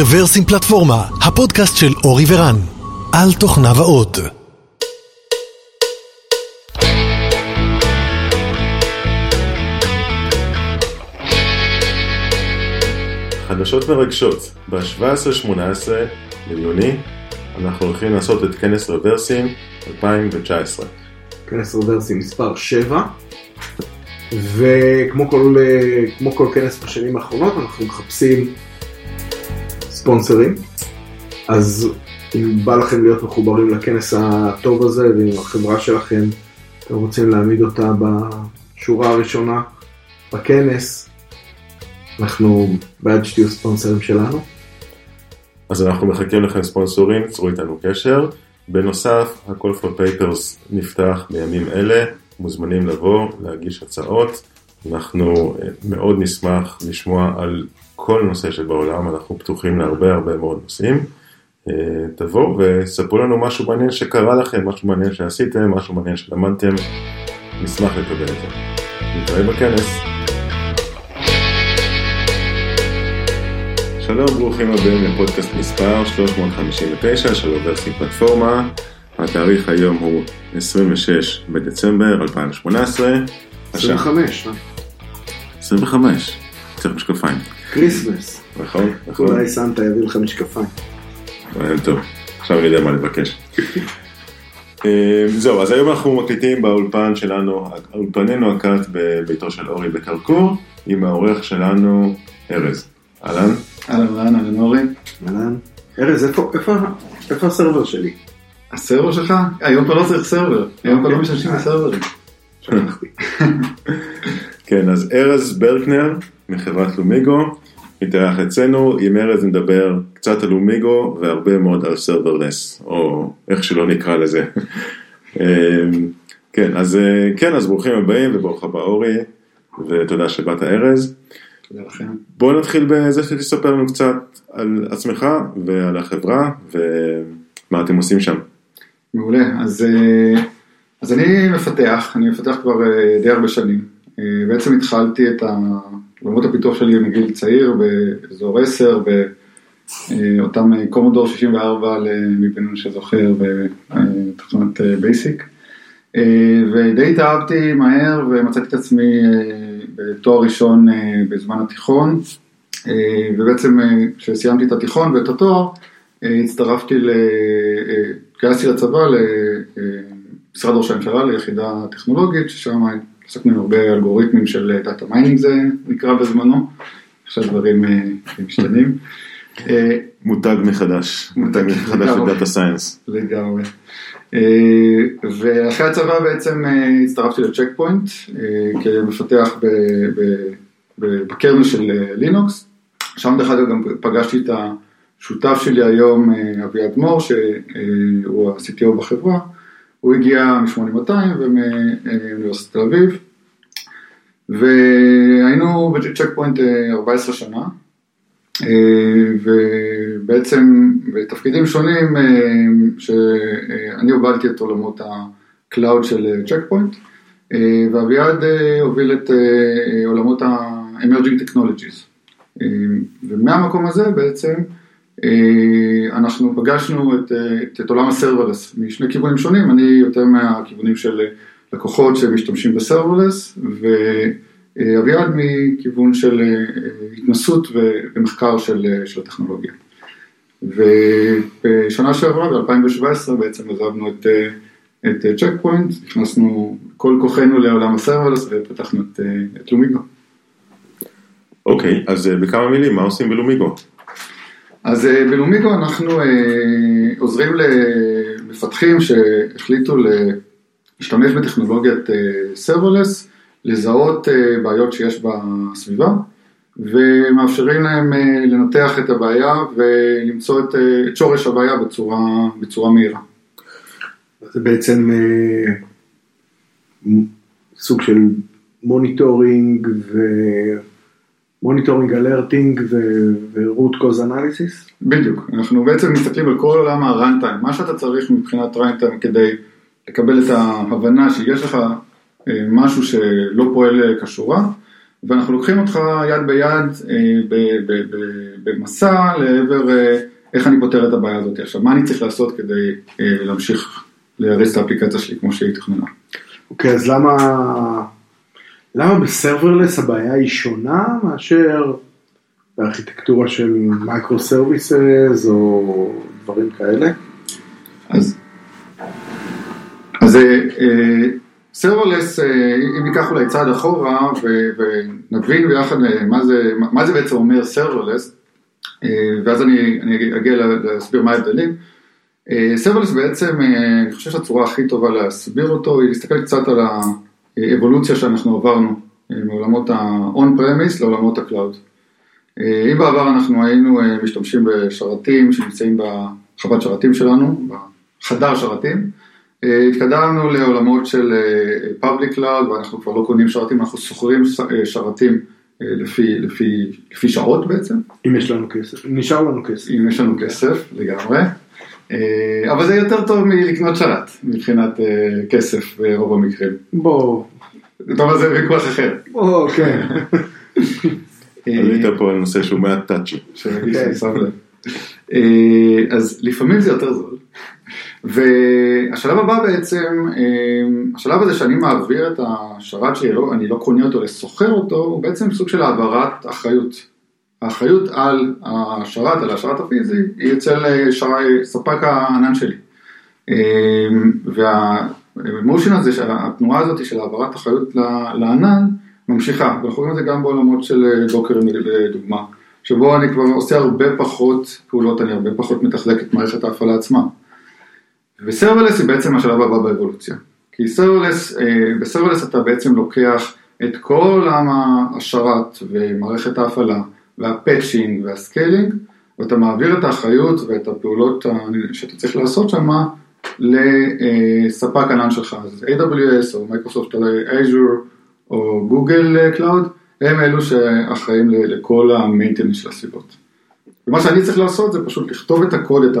רוורסים פלטפורמה, הפודקאסט של אורי ורן, על תוכניו האות. חדשות מרגשות, ב-17-18 ליוני אנחנו הולכים לעשות את כנס רוורסים 2019. כנס רוורסים מספר 7 וכמו כל, כל כנס בשנים האחרונות אנחנו מחפשים ספונסרים אז אם בא לכם להיות מחוברים לכנס הטוב הזה ואם החברה שלכם אתם רוצים להעמיד אותה בשורה הראשונה בכנס אנחנו בעד שתהיו ספונסרים שלנו. אז אנחנו מחכים לכם ספונסורים, צרו איתנו קשר. בנוסף, ה-call for papers נפתח בימים אלה, מוזמנים לבוא, להגיש הצעות. אנחנו אה, מאוד נשמח לשמוע על כל נושא שבעולם, אנחנו פתוחים להרבה הרבה מאוד נושאים. אה, תבואו וספרו לנו משהו מעניין שקרה לכם, משהו מעניין שעשיתם, משהו מעניין שלמדתם, נשמח לקבל את זה. נתראה בכנס. שלום, ברוכים הבאים לפודקאסט מספר 359 של אוברסי פלטפורמה. התאריך היום הוא 26 בדצמבר 2018. 25. 25, צריך משקפיים. כריסמס. נכון, נכון. אולי סנטה יביא לך משקפיים. טוב, עכשיו אני יודע מה לבקש. אה, זהו, אז היום אנחנו מקליטים באולפן שלנו, אולפנינו הקט בביתו של אורי בקרקור, עם האורח שלנו ארז. אהלן? אהלן אהלן, אהלן אורי. אהלן. ארז, איפה, ה server שלי? ה server שלך? היום כבר לא צריך server, היום כבר לא משתמשים ב servers. שכחתי. כן, אז ארז ברקנר מחברת לומיגו, התארח אצלנו, עם ארז נדבר קצת על לומיגו והרבה מאוד על serverless, או איך שלא נקרא לזה. אמ, כן, אז אה, כן, אז ברוכים הבאים וברוך הבא אורי, ותודה שבאת ארז. תודה לכם. בוא נתחיל בזה שתספר לנו קצת על עצמך ועל החברה ומה אתם עושים שם. מעולה, אז, אה, אז אני מפתח, אני מפתח כבר אה, די הרבה שנים. בעצם התחלתי את עולמות הפיתוח שלי מגיל צעיר, באזור 10, באותם קומודור 64 למי בינינו שזוכר, בתוכנת בייסיק. ודי התאהבתי מהר ומצאתי את עצמי בתואר ראשון בזמן התיכון, ובעצם כשסיימתי את התיכון ואת התואר, הצטרפתי, התגייסתי לצבא למשרד ראש הממשלה, ליחידה טכנולוגית, ששם עסקנו עם הרבה אלגוריתמים של data mining זה נקרא בזמנו, עכשיו דברים משתנים. מותג מחדש, מותג מחדש של data science. לגמרי. ואחרי הצבא בעצם הצטרפתי לצ'ק פוינט כמפתח בקרנל של לינוקס, שם דרך אגב גם פגשתי את השותף שלי היום, אביעד מור, שהוא ה-CTO בחברה, הוא הגיע מ-8200 ומאוניברסיטת תל אביב, והיינו בצ'ק פוינט 14 שנה, ובעצם בתפקידים שונים שאני הובלתי את עולמות ה-Cloud של צ'ק פוינט, ואביעד הוביל את עולמות ה-Emerging Technologies. ומהמקום הזה בעצם אנחנו פגשנו את, את עולם ה-serverless משני כיוונים שונים, אני יותר מהכיוונים של לקוחות שמשתמשים ב-serverless, ואביעד מכיוון של התנסות ומחקר של, של הטכנולוגיה. ובשנה שעברה, ב-2017, בעצם עזבנו את, את צ'ק פוינט, נכנסנו כל כוחנו לעולם ה-serverless ופתחנו את, את לומיגו. אוקיי, אז בכמה מילים, מה עושים בלומיגו? אז בלומיגו אנחנו עוזרים למפתחים שהחליטו להשתמש בטכנולוגיית serverless, לזהות בעיות שיש בסביבה, ומאפשרים להם לנתח את הבעיה ולמצוא את, את שורש הבעיה בצורה, בצורה מהירה. זה בעצם סוג של monitoring ו... monitoring alerting ו-root cause analysis? בדיוק, אנחנו בעצם מסתכלים על כל עולם ה-runtime, מה שאתה צריך מבחינת runtime כדי לקבל את ההבנה שיש לך משהו שלא פועל כשורה, ואנחנו לוקחים אותך יד ביד במסע לעבר איך אני פותר את הבעיה הזאת. עכשיו, מה אני צריך לעשות כדי להמשיך להריץ את האפליקציה שלי כמו שהיא תכננה. אוקיי, okay, אז למה, למה ב-serverless הבעיה היא שונה מאשר בארכיטקטורה של microservices או דברים כאלה? אז, אז serverless, אם ניקח אולי צעד אחורה ונבין ביחד מה זה, מה זה בעצם אומר serverless, ואז אני, אני אגיע להסביר מה ההבדלים. serverless בעצם, אה, אני חושב שהצורה הכי טובה להסביר אותו היא להסתכל קצת על האבולוציה שאנחנו עברנו אה, מעולמות ה-on premise לעולמות ה-cloud. אה, אם בעבר אנחנו היינו משתמשים בשרתים שנמצאים בחוות שרתים שלנו, בחדר שרתים, התקדמנו לעולמות של public cloud ואנחנו כבר לא קונים שרתים, אנחנו שוכרים שרתים לפי, לפי, לפי שעות בעצם. אם יש לנו כסף, נשאר לנו כסף. אם יש לנו כסף, לגמרי. אה, אבל זה יותר טוב מלקנות שרת מבחינת אה, כסף ברוב המקרים. בוא. טוב, זה ויכוח אחר. בוא, כן. עלית פה על נושא שהוא מעט טאצ'י. כן. אז לפעמים זה יותר זול. והשלב הבא בעצם, השלב הזה שאני מעביר את השרת שלי, אני לא קונה אותו לסוחר אותו, הוא בעצם סוג של העברת אחריות. האחריות על השרת, על השרת הפיזי, היא אצל אה, שרי, ספק הענן שלי. אמ, וה-motion הזה, התנועה הזאת של העברת אחריות לענן, ממשיכה, ואנחנו רואים את זה גם בעולמות של אה, Docker לדוגמה, שבו אני כבר עושה הרבה פחות פעולות, אני הרבה פחות מתחזק את מערכת ההפעלה עצמה. ו-serverless היא בעצם השלב הבא באבולוציה. כי serverless, אה, ב-serverless אתה בעצם לוקח את כל עולם השרת ומערכת ההפעלה, וה-patching וה-scaling, ואתה מעביר את האחריות ואת הפעולות שאתה צריך לעשות שם לספק ענן שלך, אז AWS או Microsoft Azure או Google Cloud, הם אלו שאחראים לכל ה-maintenance של הסביבות. ומה שאני צריך לעשות זה פשוט לכתוב את הקוד,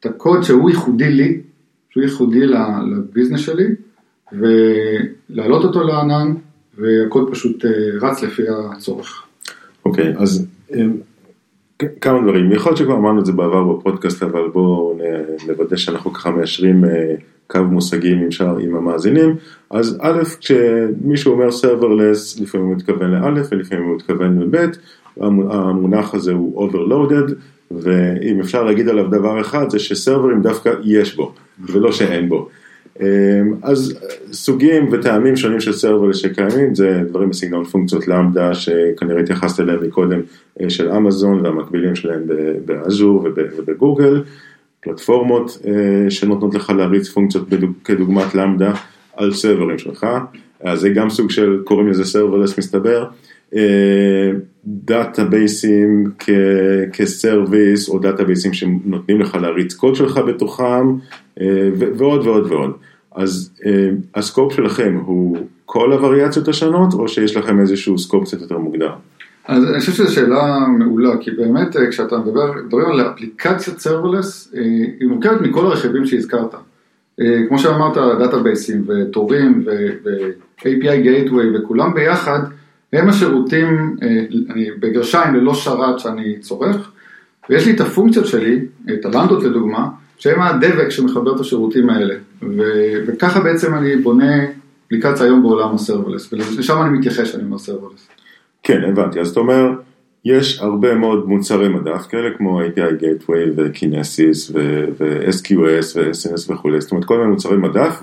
את הקוד שהוא ייחודי לי, שהוא ייחודי ל-business שלי, ולהעלות אותו לענן, והקוד פשוט אה, רץ לפי הצורך. אוקיי, okay, אז אמ, כמה דברים, יכול להיות שכבר אמרנו את זה בעבר בפודקאסט, אבל בואו נוודא שאנחנו ככה מיישרים אה, קו מושגים עם, שאר, עם המאזינים. אז א', כשמישהו אומר serverless, לפעמים הוא מתכוון לאלף ולפעמים הוא מתכוון לב', המונח הזה הוא overloaded, ואם אפשר להגיד עליו דבר אחד, זה שסרברים דווקא יש בו, ולא שאין בו. אמ, אז סוגים וטעמים שונים של serverless שקיימים, זה דברים בסגנון פונקציות Lambda שכנראה התייחסת אליהם מקודם אה, של אמזון והמקבילים שלהם ב-Azure וב-Google, פלטפורמות אה, שנותנות לך להריץ פונקציות כדוגמת Lambda על סרברים שלך, אז זה גם סוג של, קוראים לזה serverless מסתבר, דאטאבייסים כ-service או דאטאבייסים שנותנים לך להריץ קוד שלך בתוכם אה, ועוד ועוד ועוד. אז אה, ה-scope שלכם הוא כל הווריאציות השונות, או שיש לכם איזשהו scope קצת יותר מוגדר? אז אני חושב שזו שאלה מעולה, כי באמת אה, כשאתה מדבר, מדברים על אפליקציית serverless, היא מורכבת מכל הרכיבים שהזכרת. כמו שאמרת, דאטאבייסים ותורים ו-API Gateway וכולם ביחד, הם השירותים, אני בגרשיים ללא שרת שאני צורך, ויש לי את הפונקציות שלי, את הלמבדות לדוגמה, שהם הדבק שמחבר את השירותים האלה. ו- וככה בעצם אני בונה אפליקציה היום בעולם ה-serverless, ולשם אני מתייחס כשאני אומר serverless. כן, הבנתי. אז אתה אומר, יש הרבה מאוד מוצרי מדף כאלה, כמו API Gateway ו-Kinesis ו-SQS ו-SNS וכולי, זאת אומרת כל מיני מוצרי מדף,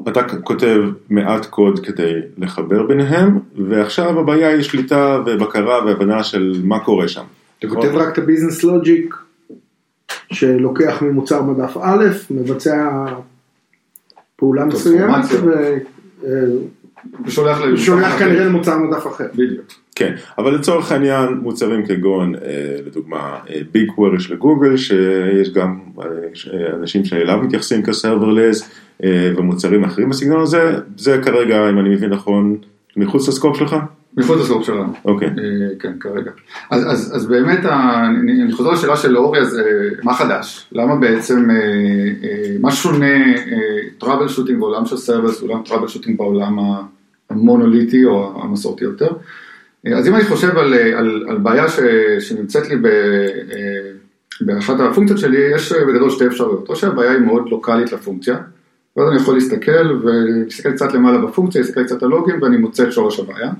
ואתה כותב מעט קוד כדי לחבר ביניהם, ועכשיו הבעיה היא שליטה ובקרה והבנה של מה קורה שם. אתה כותב רק את הביזנס לוג'יק, שלוקח ממוצר מדף א', מבצע פעולה מסוימת, ושולח כנראה למוצר מדף אחר. בדיוק. כן, אבל לצורך העניין מוצרים כגון, אה, לדוגמה, ביג קוויריש לגוגל, שיש גם אה, אנשים שאליו מתייחסים כסרברלס, אה, ומוצרים אחרים בסגנון הזה, זה כרגע, אם אני מבין נכון, מחוץ ל scope שלך? מחוץ ל scope שלנו. אוקיי. כן, כרגע. אז, אז, אז באמת, אני, אני חוזר לשאלה של אורי, אז מה חדש? למה בעצם, מה שונה troubleshooting בעולם של serverless, מול troubleshooting בעולם המונוליטי או המסורתי יותר. אז אם אני חושב על, על, על בעיה ש, שנמצאת לי ב, באחת הפונקציות שלי, יש בגדול שתי אפשרויות, או שהבעיה היא מאוד לוקאלית לפונקציה, ואז אני יכול להסתכל ולהסתכל קצת למעלה בפונקציה, להסתכל קצת על לוגים ואני מוצא את שורש הבעיה.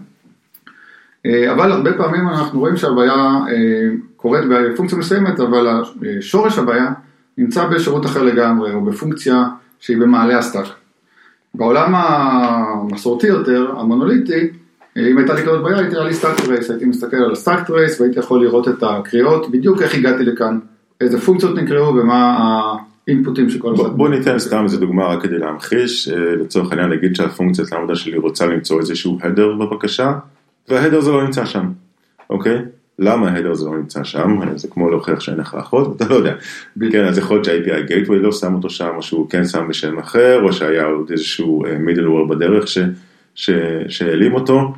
אבל הרבה פעמים אנחנו רואים שהבעיה קורית בפונקציה מסוימת, אבל שורש הבעיה נמצא בשירות אחר לגמרי, או בפונקציה שהיא במעלה ה stack. בעולם המסורתי יותר, המונוליטי, אם הייתה לי כזאת בעיה, הייתי לי stack trace, הייתי מסתכל על ה stack trace והייתי יכול לראות את הקריאות, בדיוק איך הגעתי לכאן, איזה פונקציות נקראו ומה האינפוטים שכל אחד. בוא ניתן סתם איזה דוגמה רק כדי להמחיש, לצורך העניין נגיד שהפונקציית לעמודה שלי רוצה למצוא איזשהו הדר בבקשה, וההדר זה לא נמצא שם, אוקיי? למה ההדר זה לא נמצא שם, זה כמו להוכיח שאין לך אחות, אתה לא יודע. כן, אז יכול להיות שה-API Gateway לא שם אותו שם, או שהוא כן שם בשם אחר, או שהיה עוד איזשהו middleware בדרך שהעלים אותו.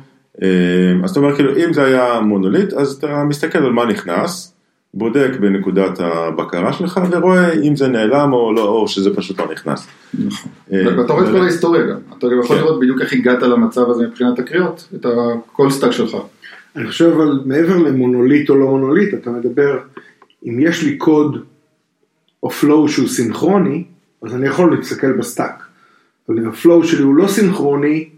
אז אתה אומר, כאילו, אם זה היה מונוליט, אז אתה מסתכל על מה נכנס, בודק בנקודת הבקרה שלך, ורואה אם זה נעלם או לא, או שזה פשוט לא נכנס. נכון. ואתה רואה את כל ההיסטוריה גם, אתה גם יכול לראות בדיוק איך הגעת למצב הזה מבחינת הקריאות, את כל ה stack שלך. אני חושב אבל מעבר למונוליט או לא מונוליט, אתה מדבר, אם יש לי קוד או flow שהוא סינכרוני, אז אני יכול להסתכל ב stack. אבל אם ה flow שלי הוא לא סינכרוני,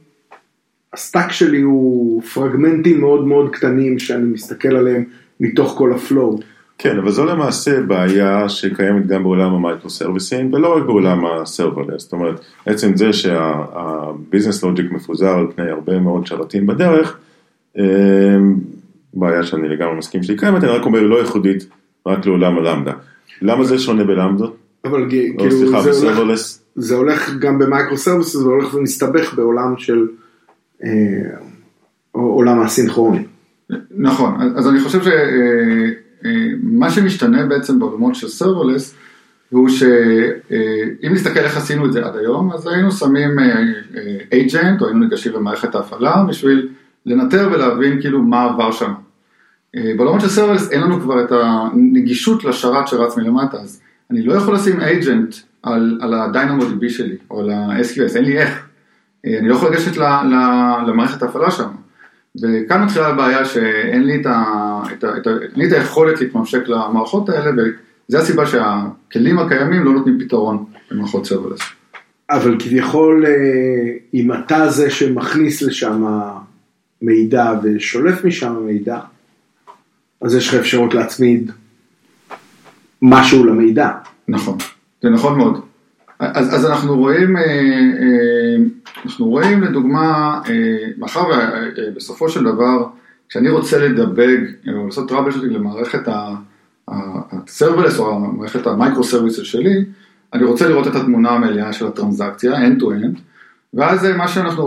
ה stack שלי הוא פרגמנטים מאוד מאוד קטנים שאני מסתכל עליהם מתוך כל ה flow. כן, אבל זו למעשה בעיה שקיימת גם בעולם ה micro serviceים ולא רק בעולם ה serverless, זאת אומרת, עצם זה שה business logic מפוזר על פני הרבה מאוד שרתים בדרך, בעיה שאני לגמרי מסכים שהיא קיימת, אני רק אומר לא ייחודית רק לעולם ה Lambda. למה זה שונה ב Lambdaות? אבל כאילו זה הולך, זה הולך גם ב micro services, זה הולך ומסתבך בעולם של עולם האסינכרוני. נכון, אז אני חושב שמה שמשתנה בעצם בעולמות של serverless, הוא שאם נסתכל איך עשינו את זה עד היום, אז היינו שמים agent, או היינו ניגשים למערכת ההפעלה בשביל לנטר ולהבין כאילו מה עבר שם. בעולמות של serverless אין לנו כבר את הנגישות לשרת שרץ מלמטה, אז אני לא יכול לשים agent על, על ה-DynamoDB שלי, או על ה-SQS, אין לי איך. אני לא יכול לגשת למערכת ההפעלה שם. וכאן מתחילה הבעיה שאין לי את, ה, את, ה, את, ה, לי את היכולת להתממשק למערכות האלה, וזו הסיבה שהכלים הקיימים לא נותנים פתרון למערכות serverless. אבל כביכול, אם אתה זה שמכניס לשם מידע ושולף משם מידע, אז יש לך אפשרות להצמיד משהו למידע. נכון, זה נכון מאוד. אז, אז אנחנו רואים, אנחנו רואים לדוגמה, מאחר ובסופו של דבר, כשאני רוצה לדבג או לעשות troubleshooting למערכת ה serverless או המערכת ה micro services שלי, אני רוצה לראות את התמונה המלאה של הטרנזקציה, end to end, ואז מה שאנחנו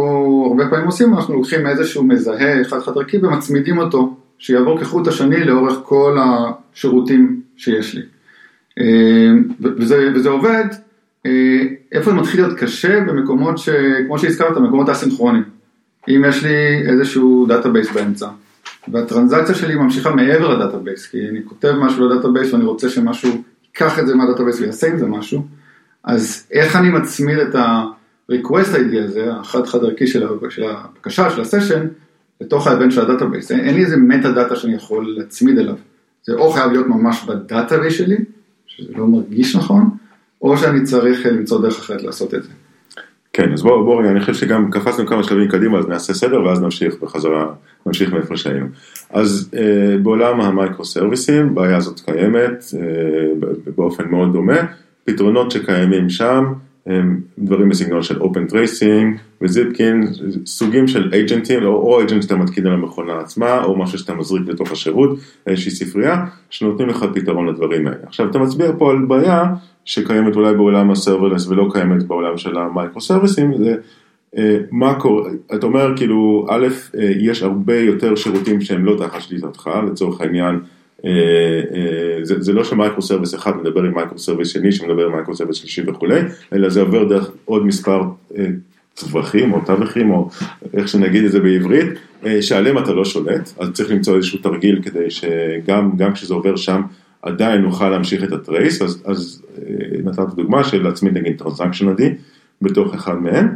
הרבה פעמים עושים, אנחנו לוקחים איזשהו מזהה חד חד ערכי ומצמידים אותו, שיעבור כחוט השני לאורך כל השירותים שיש לי. וזה, וזה עובד, איפה זה מתחיל להיות קשה? במקומות שכמו שהזכרת, מקומות אסינכרונים. אם יש לי איזשהו database באמצע, והטרנזקציה שלי ממשיכה מעבר ל database, כי אני כותב משהו ל database ואני רוצה שמשהו ייקח את זה מה database ויעשה עם זה משהו, אז איך אני מצמיד את ה-request ID הזה, החד חד ערכי של הבקשה, של ה session, לתוך ה event של ה database. אין לי איזה metadata שאני יכול להצמיד אליו. זה או חייב להיות ממש ב database שלי, שזה לא מרגיש נכון, או שאני צריך למצוא דרך אחרת לעשות את זה. כן, אז בואו, בוא, אני חושב שגם קפצנו כמה שלבים קדימה, אז נעשה סדר ואז נמשיך בחזרה, נמשיך מאיפה שהיינו. אז אה, בעולם ה micro serviceים, בעיה הזאת קיימת אה, באופן מאוד דומה, פתרונות שקיימים שם, דברים בסגנון של Open Tracing ו Zipkin, סוגים של agentים, או agent שאתה מתקין על המכונה עצמה, או משהו שאתה מזריק לתוך השירות, איזושהי ספרייה, שנותנים לך פתרון לדברים האלה. עכשיו, אתה מצביע פה על בעיה שקיימת אולי בעולם ה serverless ולא קיימת בעולם של ה micro serviceים, זה מה קורה, אתה אומר כאילו, א', יש הרבה יותר שירותים שהם לא תחת שליטתך, לצורך העניין, זה, זה לא ש micro service אחד מדבר עם micro service שני שמדבר עם micro service שלישי וכולי, אלא זה עובר דרך עוד מספר טווחים או טווחים או איך שנגיד את זה בעברית, שעליהם אתה לא שולט, אז צריך למצוא איזשהו תרגיל כדי שגם כשזה עובר שם עדיין נוכל להמשיך את ה trace, אז, אז נתת דוגמה של להצמיד נגיד transaction ID בתוך אחד מהם,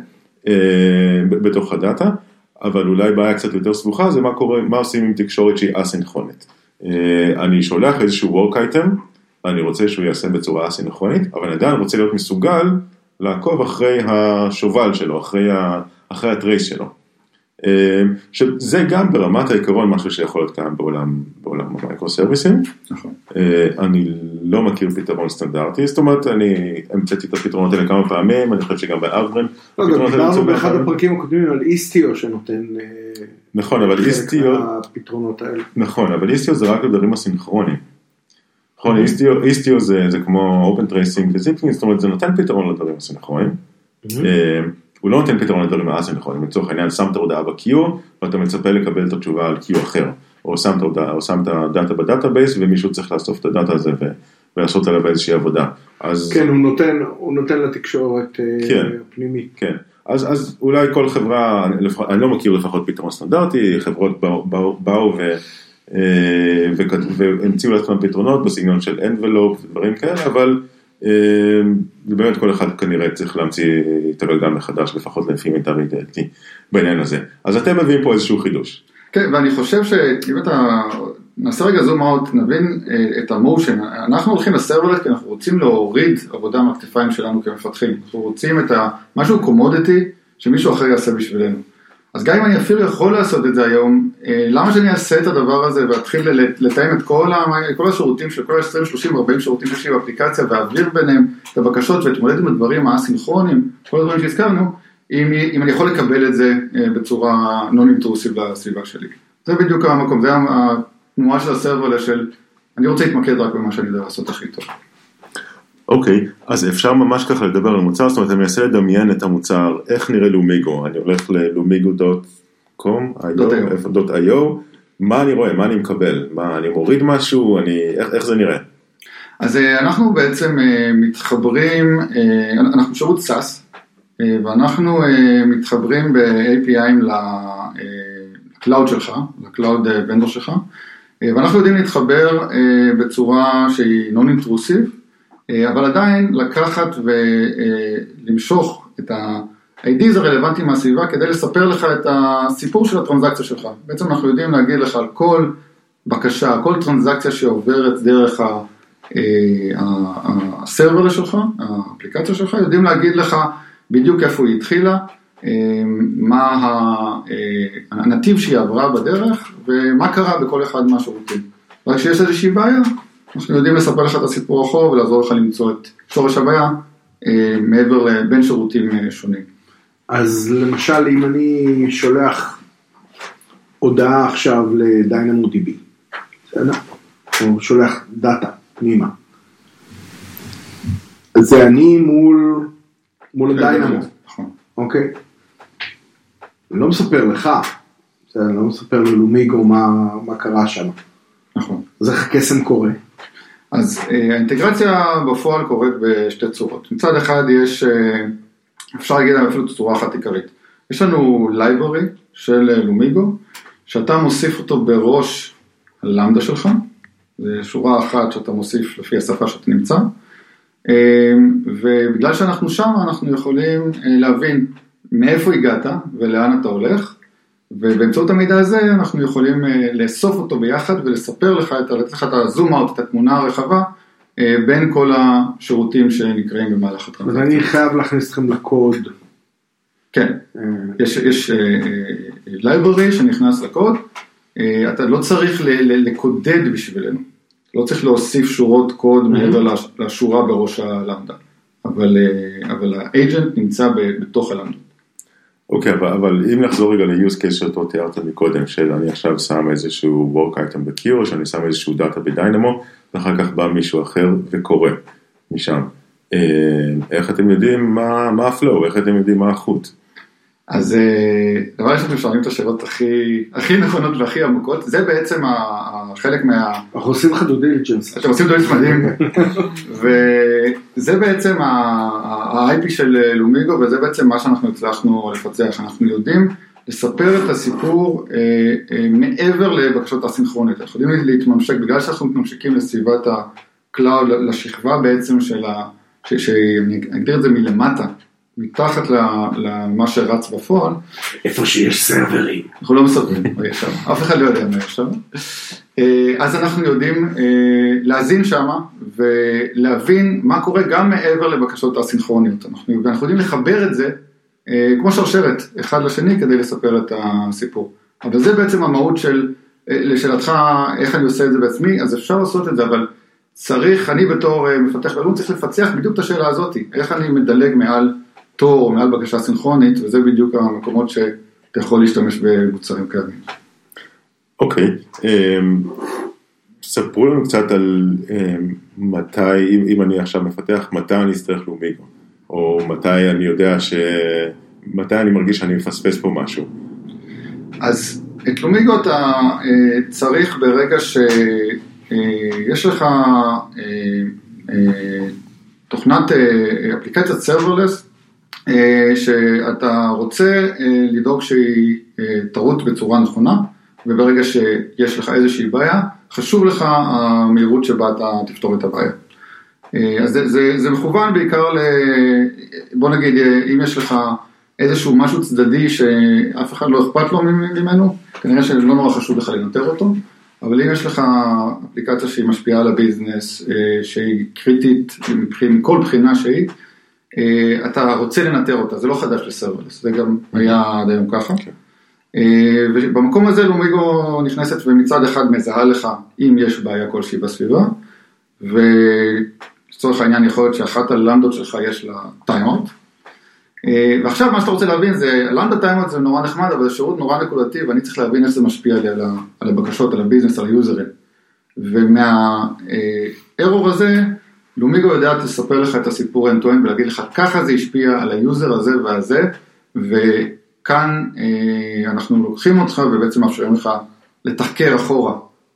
בתוך ה data. אבל אולי בעיה קצת יותר סבוכה זה מה קורה, מה עושים עם תקשורת שהיא אסינכרונית. אה, אני שולח איזשהו work item, אני רוצה שהוא ייעשה בצורה אסינכרונית, אבל אני עדיין רוצה להיות מסוגל לעקוב אחרי השובל שלו, אחרי, ה, אחרי הטרייס שלו. אה, שזה גם ברמת העיקרון משהו שיכול להיות קיים בעולם, בעולם המייקרו סרוויסים. נכון. אה, אני לא מכיר פתרון סטנדרטי, זאת אומרת, אני המצאתי את הפתרונות האלה כמה פעמים, אני חושב שגם באברן. לא, גם דיברנו באחד הפרקים הקודמים על איסטיו שנותן נכון, אבל איסטיו, מהפתרונות האלה. נכון, אבל איסטיו זה רק לדברים הסינכרונים. נכון, אוקיי. Istio, Istio זה, זה כמו Open Tracing ו Zipkin, זאת אומרת זה נותן פתרון לדברים הסינכרונים. אה, הוא לא נותן פתרון לדברים האסינכרונים, לצורך העניין שמת הודעה ב-Q ואתה מצפה לקבל את התשובה על Q אחר, או שמת הודעה, או שמת data ב database ומישהו צריך לאסוף את ה data הזה ו- ולעשות עליו איזושהי עבודה. אז כן, הוא נותן, הוא נותן לתקשורת אה, כן. פנימית. כן, אז, אז אולי כל חברה, אני לא מכיר לפחות פתרון סטנדרטי, חברות באו, באו, באו ו, אה, והמציאו לעצמם פתרונות בסגנון של envelope ודברים כאלה, אבל אה, באמת כל אחד כנראה צריך להמציא את הגלגל מחדש, לפחות לפי מיטב ידיעתי בעניין הזה. אז אתם מביאים פה איזשהו חידוש. כן, ואני חושב שאם אתה, נעשה רגע זום אאוט, נבין אה, את המושן, אנחנו הולכים לסרברלט כי אנחנו רוצים להוריד עבודה מהכתפיים שלנו כמפתחים, אנחנו רוצים את. משהו קומודיטי שמישהו אחר יעשה בשבילנו. אז גם אם אני אפילו יכול לעשות את זה היום, אה, למה שאני אעשה את הדבר הזה ואתחיל לתאם את כל, ה, כל השירותים של כל ה-20, 30, 40 שירותים שיש לי באפליקציה ואעביר ביניהם את הבקשות ואתמודד עם הדברים האסינכרונים, כל הדברים שהזכרנו, אם, אם אני יכול לקבל את זה אה, בצורה נון אינטרוסיב לסביבה שלי. זה בדיוק המקום, זה התנועה של הסרברלה של אני רוצה להתמקד רק במה שאני יודע לעשות הכי טוב. אוקיי, אז אפשר ממש ככה לדבר על מוצר, זאת אומרת אני מנסה לדמיין את המוצר, איך נראה לומיגו, אני הולך ללומיגו.com, .io, מה אני רואה, מה אני מקבל, מה אני מוריד משהו, אני, איך, איך זה נראה? אז אה, אנחנו בעצם אה, מתחברים, אה, אנחנו שירות SaaS, ואנחנו מתחברים ב-API'ים ל cloud שלך, ל cloud vendor שלך, ואנחנו יודעים להתחבר אה, בצורה שהיא non-intrusive, אבל עדיין לקחת ולמשוך את ה-IDs הרלוונטיים מהסביבה כדי לספר לך את הסיפור של הטרנזקציה שלך. בעצם אנחנו יודעים להגיד לך על כל בקשה, כל טרנזקציה שעוברת דרך. אה, הסרבר שלך, האפליקציה שלך, יודעים להגיד לך בדיוק איפה היא התחילה, אה, מה ה- אה, הנתיב שהיא עברה בדרך ומה קרה בכל אחד מהשירותים. רק כשיש איזושהי בעיה, אנחנו יודעים לספר לך את הסיפור אחורה ולעזור לך למצוא את שורש הבעיה אה, מעבר לבין שירותים אה, שונים. אז למשל אם אני שולח הודעה עכשיו לדיינמו דיבי, בסדר? או שולח דאטה פנימה. זה אני מול, מול הדיינמו, נכון. אוקיי? אני לא מספר לך, בסדר? אני לא מספר ללומיגו מה, מה קרה שם. נכון. אז איך הקסם קורה? אז אה, האינטגרציה בפועל קורית בשתי צורות. מצד אחד יש, אה, אפשר להגיד אפילו צורה אחת עיקרית. יש לנו library של אה, לומיגו, שאתה מוסיף אותו בראש הלמדה שלך, זה שורה אחת שאתה מוסיף לפי השפה שאתה נמצא, ובגלל שאנחנו שם אנחנו יכולים להבין מאיפה הגעת ולאן אתה הולך, ובאמצעות המידע הזה אנחנו יכולים אה, לאסוף אותו ביחד ולספר לך, לתת לך את הזום אאוט, את התמונה הרחבה, אה, בין כל השירותים שנקראים במהלך הטרנזקציה. אני חייב להכניס אתכם לקוד. כן, אה, יש, יש library שנכנס לקוד, אתה לא צריך לקודד בשבילנו, לא צריך להוסיף שורות קוד מעבר לש- לשורה בראש הלמדה, אבל, אבל האג'נט נמצא בתוך הלמדה. אוקיי, אבל, אבל אם נחזור רגע ל-use case שאותו תיארת מקודם, של אני עכשיו שם איזשהו work item ב-Q, או שאני שם איזשהו דאטה בדיינמו, ואחר כך בא מישהו אחר וקורא משם. אה, איך אתם יודעים מה, מה ה flow, איך אתם יודעים מה החוט? אז אה, דבר ראשון, אתם שואלים את השאלות הכי, הכי נכונות והכי עמוקות, זה בעצם החלק מה... אנחנו עושים לך due diligence. אתם עושים דברים מדהים, וזה בעצם ה-IP של Lumigo, וזה בעצם מה שאנחנו הצלחנו לפצח, אנחנו יודעים לספר את הסיפור אה, אה, מעבר לבקשות הסינכרונית, אנחנו יודעים להתממשק, בגלל שאנחנו מתממשקים לסביבת ה-Cloud, לשכבה בעצם של ה... שאני אגדיר את זה מלמטה, מתחת למה שרץ בפועל, איפה שיש סרברים. אנחנו לא מספרים מה יש שם, אף אחד לא יודע מה יש שם. אה, אז אנחנו יודעים אה, להאזין שמה ולהבין מה קורה גם מעבר לבקשות האסינכרוניות. אנחנו, יודעים לחבר את זה אה, כמו שרשרת אחד לשני כדי לספר את הסיפור. אבל זה בעצם המהות של, לשאלתך איך אני עושה את זה בעצמי, אז אפשר לעשות את זה, אבל צריך, אני בתור מפתח בלון צריך לפצח בדיוק את השאלה הזאת, איך אני מדלג מעל תור או מעל בקשה סינכרונית, וזה בדיוק המקומות שאתה יכול להשתמש במוצרים קיימים. אוקיי, אמ, ספרו לנו קצת על אמ, מתי, אם, אם אני עכשיו מפתח, מתי אני אצטרך לומיגו, או מתי אני יודע ש... מתי אני מרגיש שאני מפספס פה משהו. אז את לומיגו אתה אה, צריך ברגע שיש לך אה, אה, תוכנת אה, אפליקציית serverless, אה, שאתה רוצה אה, לדאוג שהיא אה, תרוץ בצורה נכונה, וברגע שיש לך איזושהי בעיה, חשוב לך המהירות שבה אתה תפתור את הבעיה. אה, אז זה, זה, זה מכוון בעיקר ל... בוא נגיד, אה, אם יש לך איזשהו משהו צדדי שאף אחד לא אכפת לו ממנו, כנראה שלא נורא חשוב לך לנטר אותו, אבל אם יש לך אפליקציה שהיא משפיעה על הביזנס, אה, שהיא קריטית מכל בחינה שהיא, אה, אתה רוצה לנטר אותה, זה לא חדש לסרברלס, זה גם היה עד היום ככה. אה, ובמקום הזה לומיגו נכנסת ומצד אחד מזהה לך אם יש בעיה כלשהי בסביבה, ולצורך העניין יכול להיות שאחת הלמדות שלך יש לה timeout, ועכשיו מה שאתה רוצה להבין זה, ה Lambda timeout זה נורא נחמד, אבל זה שירות נורא נקודתי ואני צריך להבין איך זה משפיע לי על הבקשות, על ה business, על היוזרים. ומהארור הזה, Lumigo יודעת לספר לך את הסיפור end to end ולהגיד לך ככה זה השפיע על היוזר הזה והזה, וכאן אה, אנחנו לוקחים אותך ובעצם מאפשרים לך לתחקר אחורה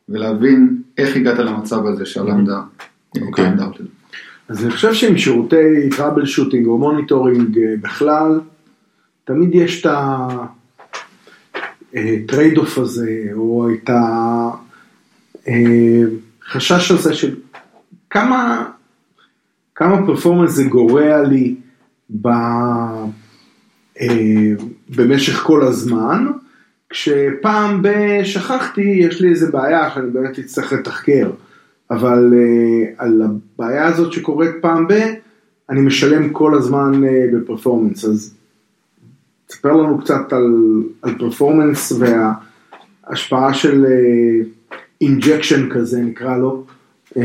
ולהבין איך הגעת למצב הזה שה Lambda אוקיי. timed out. אז אני חושב שעם שירותי troubleshooting או monitoring אה, בכלל, תמיד יש את ה trade-off הזה, או את החשש הזה של כמה, כמה performance זה גורע לי ב, אה, במשך כל הזמן, כשפעם בשכחתי, יש לי איזה בעיה שאני באמת אצטרך לתחקר. אבל אה, על הבעיה הזאת שקורית פעם ב, אני משלם כל הזמן אה, ב performance, אז תספר לנו קצת על, על performance וההשפעה של אינג'קשן uh, כזה נקרא לו, uh,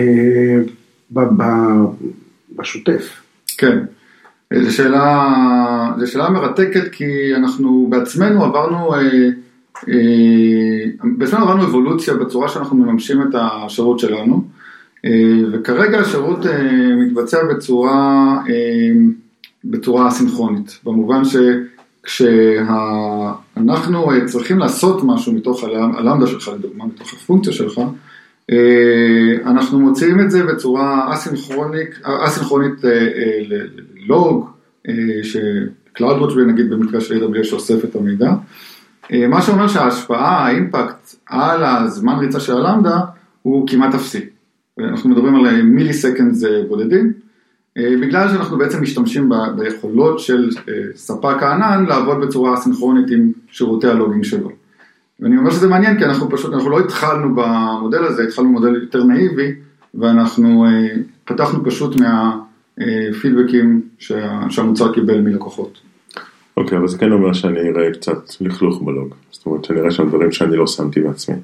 ב, ב, בשוטף. כן, זו שאלה, זו שאלה מרתקת כי אנחנו בעצמנו עברנו, אה, אה, בעצמנו עברנו אבולוציה בצורה שאנחנו מממשים את השירות שלנו, אה, וכרגע השירות אה, מתבצע בצורה, אה, בצורה אסינכרונית, במובן שכשאנחנו אה, צריכים לעשות משהו מתוך הלמ- הלמדה שלך, לדוגמה, מתוך הפונקציה שלך, אה, אנחנו מוציאים את זה בצורה אסינכרונית, אסינכרונית אה, אה, ללוג, ש-CloudWatch נגיד במקרה של AWS שאוסף את המידע, אה, מה שאומר שההשפעה, האימפקט על הזמן ריצה של הלמדה הוא כמעט אפסי. אנחנו מדברים על מילי סקנדס בודדים, אה, בגלל שאנחנו בעצם משתמשים ביכולות של אה, ספק הענן לעבוד בצורה אסינכרונית עם שירותי הלוגינג שלו. ואני אומר שזה מעניין כי אנחנו פשוט, אנחנו לא התחלנו במודל הזה, התחלנו במודל יותר נאיבי ואנחנו אה, פתחנו פשוט מהפידבקים שה, שהמוצר קיבל מלקוחות. אוקיי, אבל זה כן אומר שאני אראה קצת לכלוך בלוג. זאת אומרת שאני אראה שם דברים שאני לא שמתי בעצמי.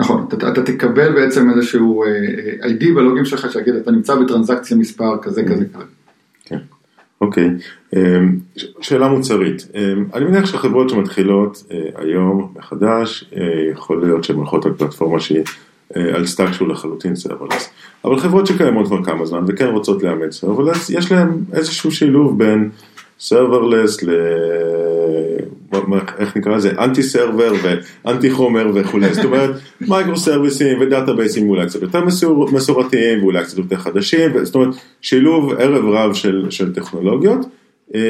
נכון, אתה, אתה תקבל בעצם איזשהו אה, אה, ID בלוגים שלך שיגיד אתה נמצא בטרנזקציה מספר כזה כזה כזה. אוקיי, אמ, שאלה מוצרית. אמ, אני מניח שחברות שמתחילות אה, היום מחדש, אה, יכול להיות שהן הולכות על פלטפורמה שהיא אה, על stack שהוא לחלוטין serverless. אבל חברות שקיימות כבר כמה זמן וכן רוצות לאמץ serverless, יש להן איזשהו שילוב בין serverless ל... איך נקרא לזה? אנטי סרבר ואנטי חומר וכולי. זאת אומרת, מייקרו סרוויסים ודאטאבייסים אולי קצת יותר מסור, מסורתיים ואולי קצת יותר חדשים. זאת אומרת, שילוב ערב רב של, של טכנולוגיות. אמ,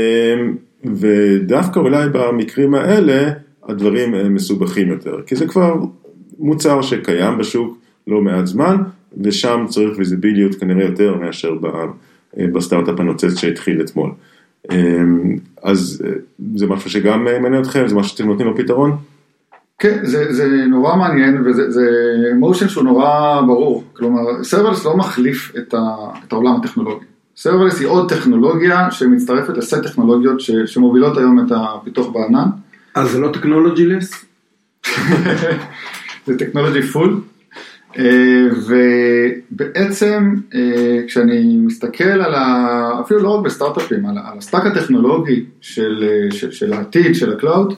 ודווקא אולי במקרים האלה הדברים הם מסובכים יותר. כי זה כבר מוצר שקיים בשוק לא מעט זמן, ושם צריך ויזיביליות כנראה יותר מאשר ב- בסטארט-אפ הנוצץ שהתחיל אתמול. אז זה משהו שגם מעניין אתכם, זה משהו שאתם נותנים לו פתרון? כן, זה, זה נורא מעניין וזה motion שהוא נורא ברור, כלומר serverless לא מחליף את, ה, את העולם הטכנולוגי, serverless היא עוד טכנולוגיה שמצטרפת לסט טכנולוגיות ש, שמובילות היום את הפיתוח בענן. אז זה לא technology less? זה technology full, ובעצם אה, כשאני מסתכל על, ה, אפילו לא רק בסטארט-אפים, על, ה stack הטכנולוגי של, של, של העתיד, של ה cloud,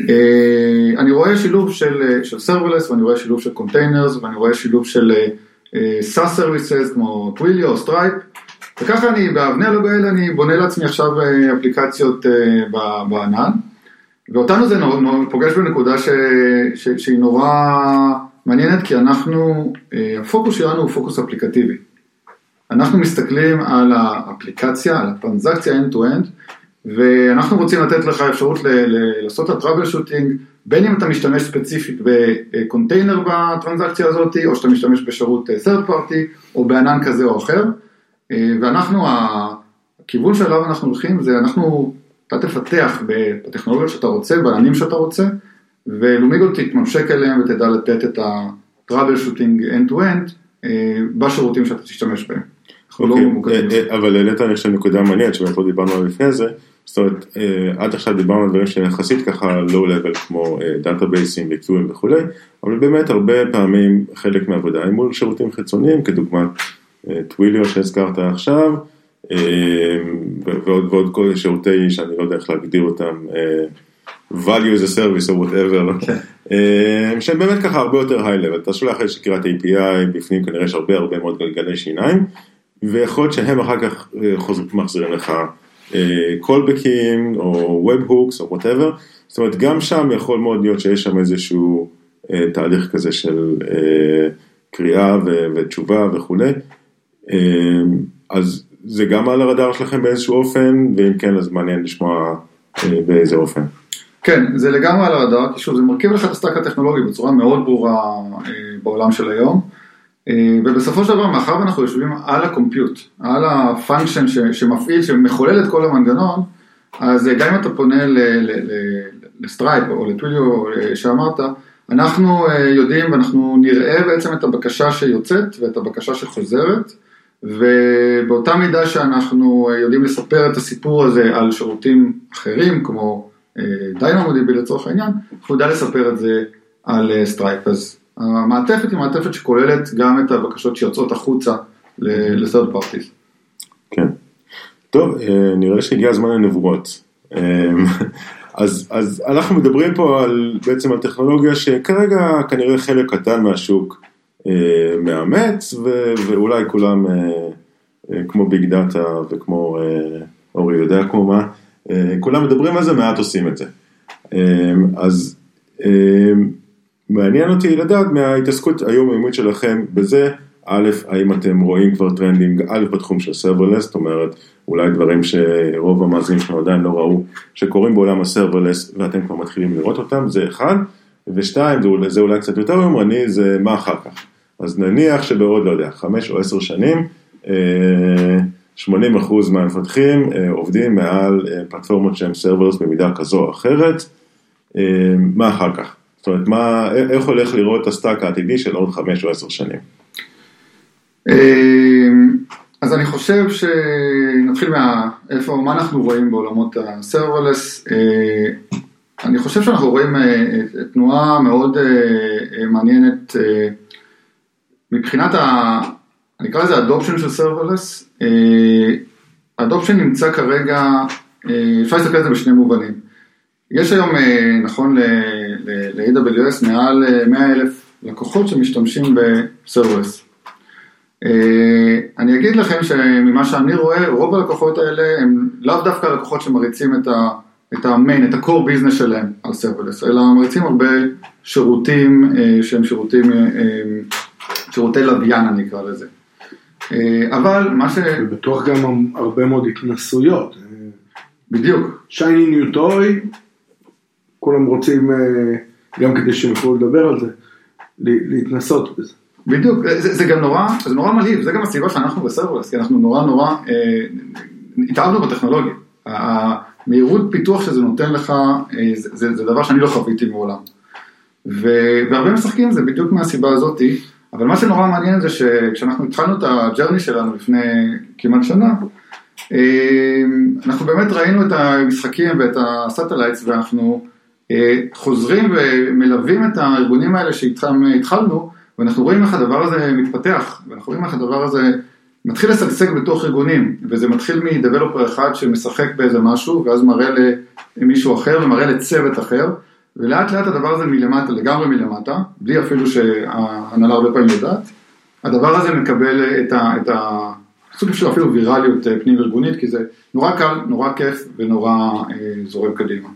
אה, אני רואה שילוב של, של serverless ואני רואה שילוב של containers ואני רואה שילוב של אה, SaaS services כמו Twilio או Stripe וככה אני, באבני הלגו האלה אני בונה לעצמי עכשיו אה, אפליקציות בענן ואותנו זה נור, נור, פוגש בנקודה ש, ש, שהיא נורא מעניינת כי אנחנו, הפוקוס שלנו הוא פוקוס אפליקטיבי. אנחנו מסתכלים על האפליקציה, על הטרנזקציה end-to-end ואנחנו רוצים לתת לך אפשרות ל- ל- לעשות את הטראבל שוטינג, בין אם אתה משתמש ספציפית בקונטיינר בטרנזקציה הזאת, או שאתה משתמש בשירות אה, third party, או בענן כזה או אחר, אה, ואנחנו, הכיוון שאליו אנחנו הולכים זה אנחנו, אתה תפתח בטכנולוגיה שאתה רוצה, בעננים שאתה רוצה, ולומיגו תתממשק אליהם ותדע לתת את הטראבל שוטינג end to end אה, בשירותים שאתה תשתמש בהם. לא אוקיי, אבל העלית אני חושב נקודה מעניינת שבאמת לא דיברנו על לפני זה, זאת אומרת, אה, עד עכשיו דיברנו על דברים שיחסית ככה לואו לבל כמו דאטאבייסים וקיואים וכולי, אבל באמת הרבה פעמים חלק מהעבודה היא מול שירותים חיצוניים, כדוגמת Twilio שהזכרת עכשיו, אה, ועוד ועוד כל שירותי שאני לא יודע איך להגדיר אותם, אה, value as a service או whatever, כן. שהם באמת ככה הרבה יותר high level, אתה שולח איזושהי קריאת API, בפנים כנראה יש הרבה הרבה מאוד גלגלי שיניים, ויכול להיות שהם אחר כך מחזירים לך קולבקים אה, או webhooks או whatever, זאת אומרת גם שם יכול מאוד להיות שיש שם איזשהו אה, תהליך כזה של אה, קריאה ותשובה וכולי, אז זה גם על הרדאר שלכם באיזשהו אופן, ואם כן אז מעניין לשמוע באיזה אופן. כן, זה לגמרי על הרדאר, כי שוב זה מרכיב לך את ה stack הטכנולוגי בצורה מאוד ברורה בעולם של היום. אה, ובסופו של דבר, מאחר ואנחנו יושבים על ה compute, על ה function שמפעיל, שמחולל את כל המנגנון, אז גם אם אתה פונה ל Stripe או ל Twilio אה, שאמרת, אנחנו אה, יודעים ואנחנו נראה בעצם את הבקשה שיוצאת ואת הבקשה שחוזרת, ובאותה מידה שאנחנו יודעים לספר את הסיפור הזה על שירותים אחרים, כמו DynamoDB לצורך העניין, אנחנו יודעים לספר את זה על Stripe. אז המעטפת היא מעטפת שכוללת גם את הבקשות שיוצאות החוצה ל third parties. כן. טוב, אה, נראה שהגיע הזמן לנבואות. אה, אז, אז אנחנו מדברים פה על, בעצם על טכנולוגיה שכרגע כנראה חלק קטן מהשוק אה, מאמץ, ו, ואולי כולם אה, כמו ביג דאטה וכמו, אה, אורי יודע כמו מה, אה, כולם מדברים על זה, מעט עושים את זה. אה, אז אה, מעניין אותי לדעת מההתעסקות היומיומית שלכם בזה, א', האם אתם רואים כבר טרנדים, א', בתחום של serverless, זאת אומרת, אולי דברים שרוב המאזינים שלנו עדיין לא ראו, שקורים בעולם ה serverless ואתם כבר מתחילים לראות אותם, זה אחד, ושתיים, זה, זה אולי קצת יותר יומרני, זה מה אחר כך. אז נניח שבעוד, לא יודע, חמש או עשר שנים, 80% אה, מהמפתחים אה, עובדים מעל אה, פלטפורמות שהן serverless במידה כזו או אחרת, מה אחר כך? זאת אומרת, מה, איך הולך לראות ה stack העתידי של עוד חמש או עשר שנים? אז אני חושב שנתחיל מאיפה, מה אנחנו רואים בעולמות ה serverless. אה, אני חושב שאנחנו רואים אה, תנועה מאוד אה, מעניינת מבחינת, אני אקרא לזה adoption של serverless. ה adoption נמצא כרגע, אפשר להסתכל על זה בשני מובנים. יש היום, נכון ל-AWS, מעל 100 אלף לקוחות שמשתמשים ב serverless. אני אגיד לכם שממה שאני רואה, רוב הלקוחות האלה הם לאו דווקא לקוחות שמריצים את ה... את ה main, את ה-core business שלהם על serverless, אלא מריצים הרבה שירותים שהם שירותים, שירותי לוויין אני אקרא לזה. אבל מה ש... ובטוח גם הרבה מאוד התנסויות. בדיוק. shiny new toy, כולם רוצים, אה, גם כדי שהם יוכלו לדבר על זה, להתנסות בזה. בדיוק, זה, זה גם נורא, זה נורא מלהיב, זה גם הסיבה שאנחנו ב serverless, כי אנחנו נורא נורא אה, התאהבנו בטכנולוגיה. המהירות פיתוח שזה נותן לך, אה, זה, זה, זה דבר שאני לא חוויתי מעולם. ו, והרבה משחקים זה בדיוק מהסיבה הזאתי, אבל מה שנורא מעניין זה שכשאנחנו התחלנו את ה journey שלנו לפני כמעט שנה, אה, אנחנו באמת ראינו את המשחקים ואת ה satellites ואנחנו אה, חוזרים ומלווים את הארגונים האלה שאיתם התחלנו, ואנחנו רואים איך הדבר הזה מתפתח, ואנחנו רואים איך הדבר הזה מתחיל לשגשג בתוך ארגונים, וזה מתחיל מדבלופר אחד שמשחק באיזה משהו, ואז מראה למישהו אחר ומראה לצוות אחר, ולאט לאט הדבר הזה מלמטה, לגמרי מלמטה, בלי אפילו שההנהלה הרבה פעמים יודעת, הדבר הזה מקבל את ה... את ה סוג של אפילו ויראליות אה, פנים ארגונית, כי זה נורא קל, נורא כיף ונורא אה, זורם קדימה.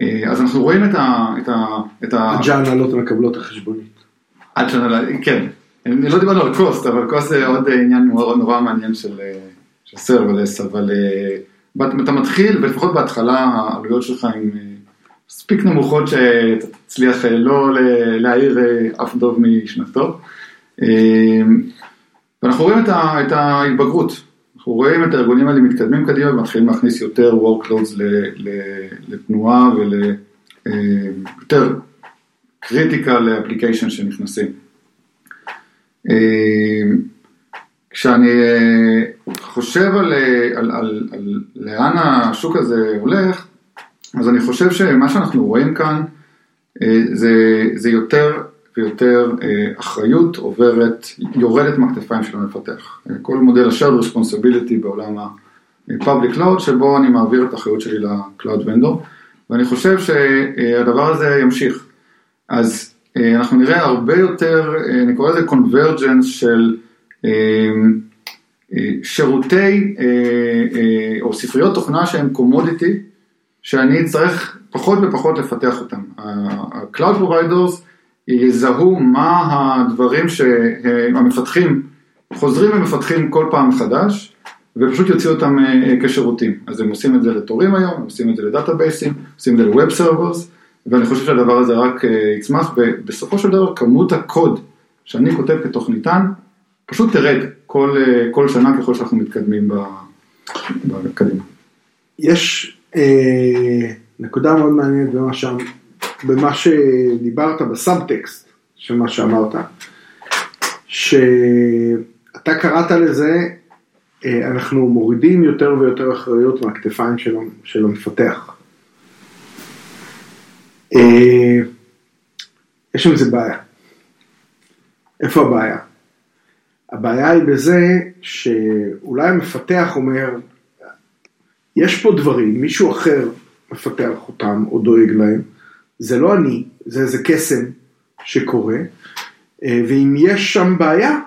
אה, אז אנחנו רואים את ה... את ה... את ה... עד שההנהלות מקבלות החשבונית. עד שהנהלה, כן. אני לא דיברנו על cost, אבל cost זה עוד עניין נורא, נורא מעניין של, אה, של serverless, אבל אה, אתה מתחיל, ולפחות בהתחלה העלויות שלך הן אה, מספיק נמוכות שאתה תצליח לא להעיר אף דוב משנתו. ואנחנו רואים את ההתבגרות, אנחנו רואים את הארגונים האלה מתקדמים קדימה ומתחילים להכניס יותר workloads לתנועה וליותר critical application שנכנסים. כשאני אה, חושב על, אה, על, על, על לאן השוק הזה הולך, אז אני חושב שמה שאנחנו רואים כאן אה, זה, זה יותר ויותר אחריות עוברת, יורדת מהכתפיים של המפתח. כל מודל ה-shared בעולם ה-public cloud, שבו אני מעביר את האחריות שלי ל-cloud vendor, ואני חושב שהדבר הזה ימשיך. אז אה, אנחנו נראה הרבה יותר, אה, אני קורא לזה קונברג'נס של אה, שירותי או ספריות תוכנה שהן קומודיטי, שאני אצטרך פחות ופחות לפתח אותם. ה-Cloud Providers יזהו מה הדברים שהמפתחים חוזרים ומפתחים כל פעם מחדש, ופשוט יוציאו אותם כשירותים. אז הם עושים את זה לתורים היום, הם עושים את זה לדאטאבייסים, עושים את זה ל-Web Servers, ואני חושב שהדבר הזה רק אה, יצמח, ובסופו של דבר כמות הקוד שאני כותב כתוכניתן, פשוט תרד כל, אה, כל שנה ככל שאנחנו מתקדמים בקדימה. יש אה, נקודה מאוד מעניינת במה, ש... במה שדיברת בסאבטקסט של מה שאמרת, שאתה קראת לזה, אה, אנחנו מורידים יותר ויותר אחריות מהכתפיים של, של המפתח. אה, יש עם איזה בעיה. איפה הבעיה? הבעיה היא בזה שאולי המפתח אומר, יש פה דברים, מישהו אחר מפתח אותם או דואג להם, זה לא אני, זה איזה קסם שקורה, אה, ואם יש שם בעיה,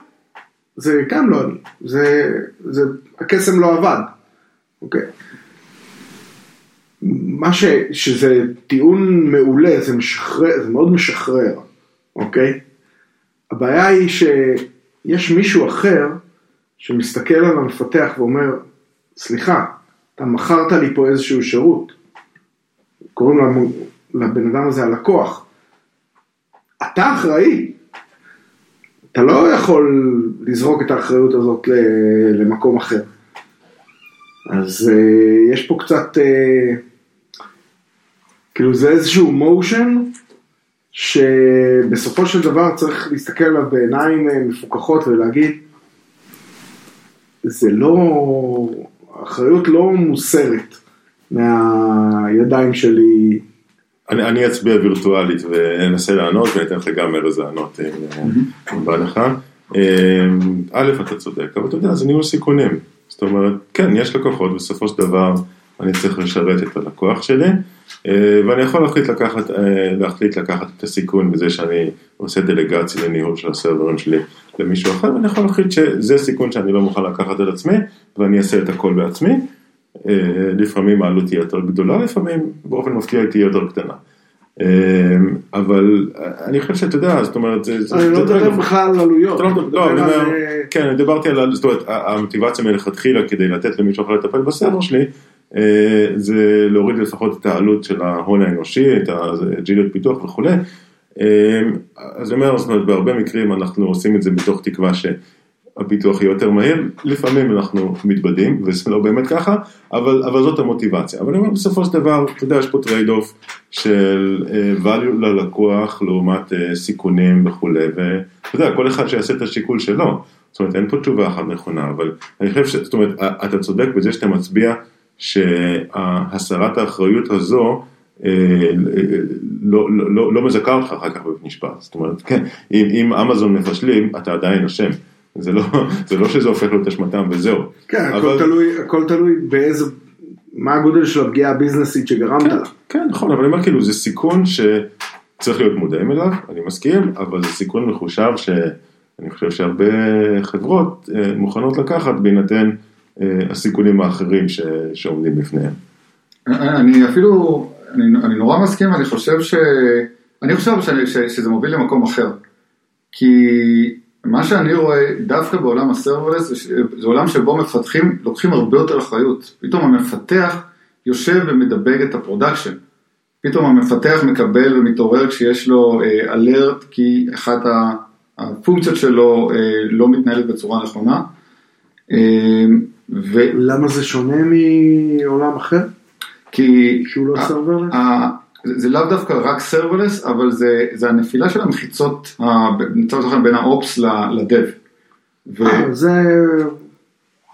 זה גם לא אני, זה, זה, הקסם לא עבד, אוקיי? מה ש, שזה טיעון מעולה, זה משחרר, זה מאוד משחרר, אוקיי? הבעיה היא שיש מישהו אחר שמסתכל על המפתח ואומר, סליחה, אתה מכרת לי פה איזשהו שירות, קוראים לבן אדם הזה הלקוח, אתה אחראי, אתה לא יכול לזרוק את האחריות הזאת למקום אחר. אז uh, יש פה קצת, uh, כאילו זה איזשהו מושן, שבסופו של דבר צריך להסתכל עליו בעיניים uh, מפוקחות ולהגיד, זה לא, האחריות לא מוסרת מהידיים שלי. אני, אני אצביע וירטואלית ואנסה לענות ואני אתן לך גם ארז לענות אם בא לך. א', אתה צודק, אבל אתה יודע, זה ניהול סיכונים. זאת אומרת, כן, יש לקוחות, בסופו של דבר אני צריך לשרת את הלקוח שלי, אה, ואני יכול להחליט לקחת, אה, להחליט לקחת את הסיכון בזה שאני עושה דלגציה לניהול של הסרברים שלי למישהו אחר, ואני יכול להחליט שזה סיכון שאני לא מוכן לקחת על עצמי, ואני אעשה את הכל בעצמי. אה, לפעמים העלות תהיה יותר גדולה, לפעמים באופן מפתיע היא תהיה יותר קטנה. אבל אני חושב שאתה יודע, זאת אומרת, אני לא מדבר בכלל על עלויות. לא, לא אני אומר, כן, אני דיברתי על, זאת אומרת, המוטיבציה מלכתחילה כדי לתת למישהו אחר לטפל בסדר שלי, אה, זה להוריד לפחות את העלות של ההון האנושי, את הג'יליות פיתוח וכולי. אמ, אז אני אומר, זאת אומרת, בהרבה מקרים אנחנו עושים את זה מתוך תקווה ש... הפיתוח יהיה יותר מהיר, לפעמים אנחנו מתבדים, וזה לא באמת ככה, אבל, אבל זאת המוטיבציה. אבל אני אומר, בסופו של דבר, אתה יודע, יש פה trade off של uh, value ללקוח לעומת סיכונים וכולי, ואתה יודע, כל אחד שיעשה את השיקול שלו. זאת אומרת, אין פה תשובה אחת נכונה, אבל אני חושב ש... זאת אומרת, אתה צודק בזה שאתה מצביע שהסרת האחריות הזו, לא, לא, לא, לא מזכה אותך אחר כך בבית משפט. זאת אומרת, כן, אם, אם אמזון מפשלים, אתה עדיין אשם. זה לא, זה לא שזה הופך להיות אשמתם וזהו. כן, אבל... הכל, תלוי, הכל תלוי באיזה, מה הגודל של הפגיעה הביזנסית שגרמת כן, לה. כן, נכון, אבל אני אומר כאילו, זה סיכון שצריך להיות מודעים אליו, אני מסכים, אבל זה סיכון מחושב שאני חושב שהרבה חברות אה, מוכנות לקחת בהינתן אה, הסיכונים האחרים ש, שעומדים בפניהם. אני אפילו, אני, אני נורא מסכים, אני חושב ש... אני חושב שאני, ש, שזה מוביל למקום אחר. כי מה שאני רואה דווקא בעולם ה serverless, זה עולם שבו מפתחים לוקחים הרבה יותר אחריות. פתאום המפתח יושב ומדבג את ה production. פתאום המפתח מקבל ומתעורר כשיש לו alert, uh, כי אחת הפונקציות שלו uh, לא מתנהלת בצורה נכונה. Uh, ו... למה זה שונה מעולם אחר? כי... שהוא לא serverless? זה לאו דווקא רק serverless, אבל זה, זה הנפילה של המחיצות, נמצא לכם בין ה ops ל dev. ו... זה...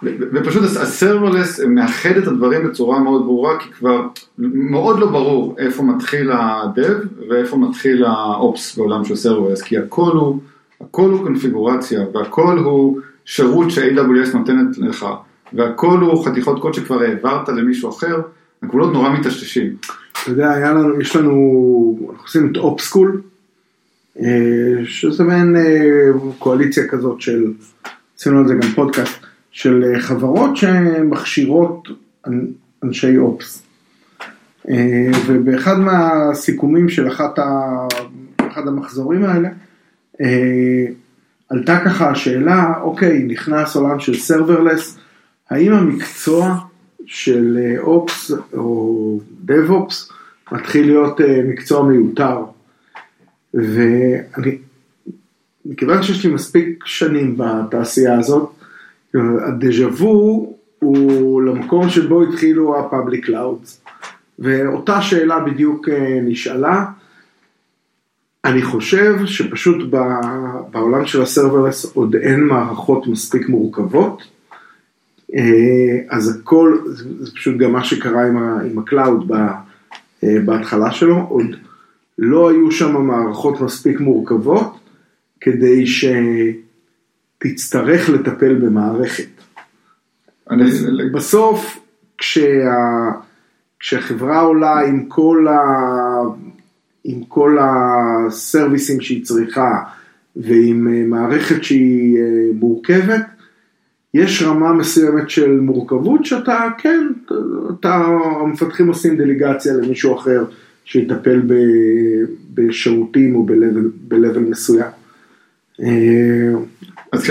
ופשוט ה serverless מאחד את הדברים בצורה מאוד ברורה, כי כבר מאוד לא ברור איפה מתחיל ה dev ואיפה מתחיל ה ops בעולם של serverless, כי הכל הוא, הכל הוא קונפיגורציה והכל הוא שירות ש-AWS נותנת לך, והכל הוא חתיכות קוד שכבר העברת למישהו אחר, הגבולות נורא מטשטשים. אתה יודע, היה לנו, יש לנו, אנחנו עושים את אופסקול, שזה מעין קואליציה כזאת של, עשינו על זה גם פודקאסט, של חברות שמכשירות אנשי אופס. ובאחד מהסיכומים של אחת ה, אחד המחזורים האלה, עלתה ככה השאלה, אוקיי, נכנס עולם של serverless, האם המקצוע של ops או DevOps מתחיל להיות מקצוע מיותר. ואני, מכיוון שיש לי מספיק שנים בתעשייה הזאת, ה déjà vu הוא למקום שבו התחילו ה-public clouds. ואותה שאלה בדיוק נשאלה. אני חושב שפשוט בעולם של ה serverless עוד אין מערכות מספיק מורכבות. אז הכל, זה פשוט גם מה שקרה עם ה cloud בהתחלה שלו, עוד לא היו שם מערכות מספיק מורכבות כדי שתצטרך לטפל במערכת. אני... בסוף, כשה... כשהחברה עולה עם כל, ה... עם כל הסרוויסים שהיא צריכה ועם מערכת שהיא מורכבת, יש רמה מסוימת של מורכבות שאתה, כן, אתה, המפתחים עושים דליגציה למישהו אחר שיטפל ב, בשירותים או ב-level מסוים. אז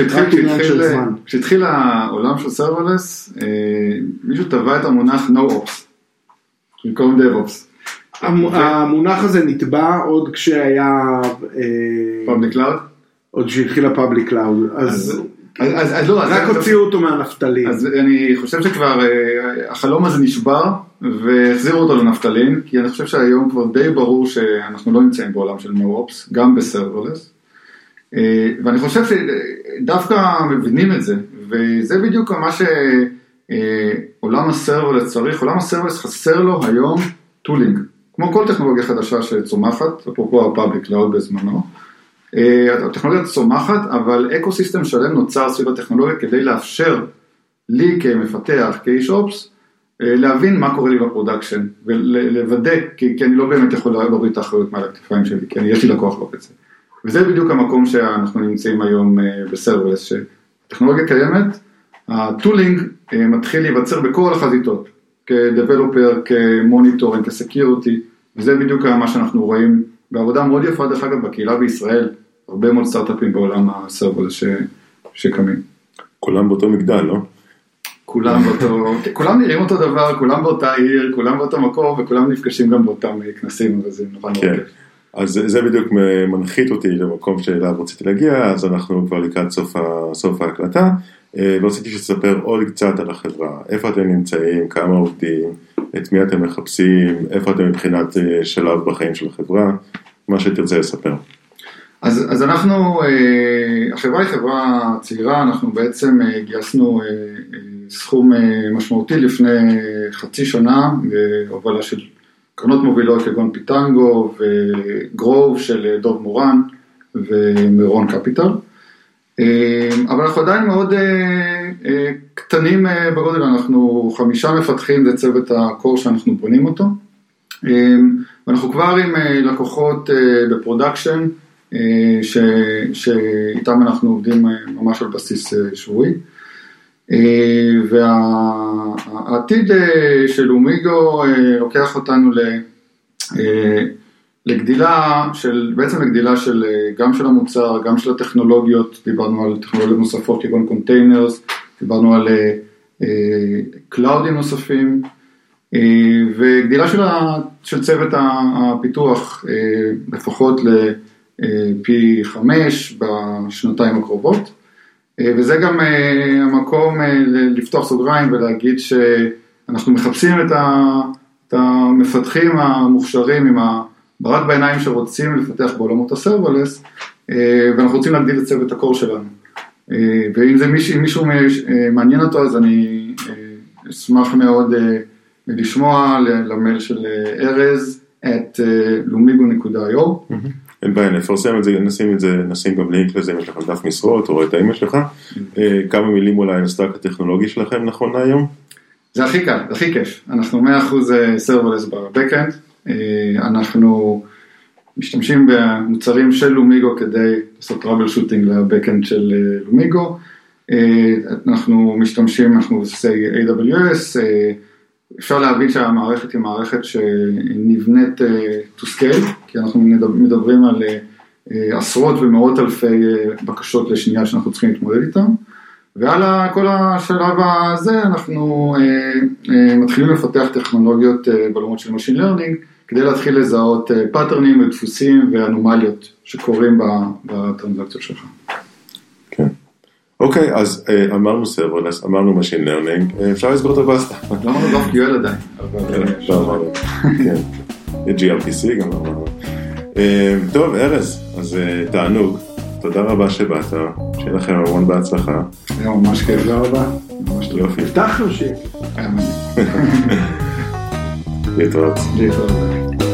כשהתחיל העולם של serverless, מישהו טבע את המונח no-ops, במקום DevOps. המונח הזה נטבע עוד כשהיה... public cloud? עוד כשהתחיל ה public cloud. אז... אז, אז לא, רק הוציאו אותו מהנפתלין. אז אני חושב שכבר החלום הזה נשבר והחזירו אותו לנפתלין, כי אני חושב שהיום כבר די ברור שאנחנו לא נמצאים בעולם של no-ops, גם ב serverless. ואני חושב שדווקא מבינים את זה, וזה בדיוק מה שעולם ה serverless צריך, עולם ה serverless חסר לו היום tooling, כמו כל טכנולוגיה חדשה שצומחת, אפרופו ה public cloud בזמנו. הטכנולוגיה צומחת, אבל ecosystem שלם נוצר סביב הטכנולוגיה כדי לאפשר לי כמפתח, כאיש ops, להבין מה קורה לי ב production ולוודא, כי, כי אני לא באמת יכול להוריד את האחריות מעל הכתפיים שלי, כי אני, יש לי לקוח בקצה. וזה בדיוק המקום שאנחנו נמצאים היום ב serverless, שטכנולוגיה קיימת, ה tooling מתחיל להיווצר בכל החזיתות, כ developer, כ monitoring, כ security, וזה בדיוק מה שאנחנו רואים בעבודה מאוד יפה דרך אגב בקהילה בישראל, הרבה מאוד סטארט-אפים בעולם ה serverless ש... שקמים. כולם באותו מגדל, לא? כולם באותו, כולם נראים אותו דבר, כולם באותה עיר, כולם באותו מקום וכולם נפגשים גם באותם כנסים, אבל זה נורא נורא כן. אז זה- בדיוק מנחית אותי למקום שאליו רציתי להגיע, אז אנחנו כבר לקראת סוף, ה, סוף ההקלטה, אה, ורציתי שתספר עוד קצת על החברה, איפה אתם נמצאים, כמה עובדים, את מי אתם מחפשים, איפה אתם מבחינת אה, שלב בחיים של החברה, מה שתרצה לספר. אז, אז אנחנו, אה, החברה היא חברה צעירה, אנחנו בעצם אה, גייסנו אה, סכום משמעותי לפני חצי שנה, בהובלה של קרנות מובילות כגון פיטנגו וגרוב של דוב מורן ומירון קפיטל. אבל אנחנו עדיין מאוד קטנים בגודל, אנחנו חמישה מפתחים, זה צוות ה core שאנחנו בונים אותו. ואנחנו כבר עם לקוחות ב production, ש- שאיתם אנחנו עובדים אה, ממש על בסיס אה, שבועי. אה, והעתיד אה, של לומיגו אה, לוקח אותנו ל- אה, לגדילה של, בעצם לגדילה של אה, גם של המוצר, גם של הטכנולוגיות, דיברנו על טכנולוגיות נוספות כגון containers, דיברנו על אה, אה, קלאודים נוספים, אה, וגדילה של, ה, של צוות הפיתוח אה, לפחות לפי חמש בשנתיים הקרובות. אה, וזה גם אה, המקום אה, לפתוח סוגריים ולהגיד שאנחנו מחפשים את, המפתחים המוכשרים עם הברק בעיניים שרוצים לפתח בעולמות הסרברלס, אה, ואנחנו רוצים להגדיל את צוות הקור שלנו. אה, ואם זה מישהו, מישהו אה, מעניין אותו, אז אני אה, אשמח מאוד אה, לשמוע למייל של אה, ארז, את אה, lumigo.io. אין בעיה, נפרסם את זה, נשים את זה, נשים גם לינק לזה אם יש לכם דף משרות או את האימייל שלך. אה, כמה מילים אולי על ה stack הטכנולוגי שלכם נכון להיום? זה הכי קל, זה הכי כיף. אנחנו 100% serverless ב backend, אנחנו משתמשים במוצרים של לומיגו כדי לעשות troubleshooting ל backend של אה, לומיגו. אה, אנחנו משתמשים, אנחנו מבוססי AWS, אפשר להבין שהמערכת היא מערכת שנבנית to scale, כי אנחנו מדברים על אה, אה, עשרות ומאות אלפי אה, בקשות לשנייה שאנחנו צריכים להתמודד איתן. ועל כל השלב הזה אנחנו מתחילים לפתח טכנולוגיות בעולמות של Machine Learning כדי להתחיל לזהות פאטרנים ודפוסים ואנומליות שקורים בטרנזקציות שלך. כן. אוקיי, אז אמרנו serverless, אמרנו Machine Learning, אפשר לסגור את הבאסטה. לא אמרנו GraphQL עדיין, אבל אה, לא אמרנו, כן. GRPC גם אמרנו. אה, טוב, ארז, אז אה, תענוג, תודה רבה שבאת, שיהיה לכם המון בהצלחה. היה ממש כיף, תודה רבה. ממש. יופי, הבטחנו שיהיה. היה מדהים. להתראות. להתראות.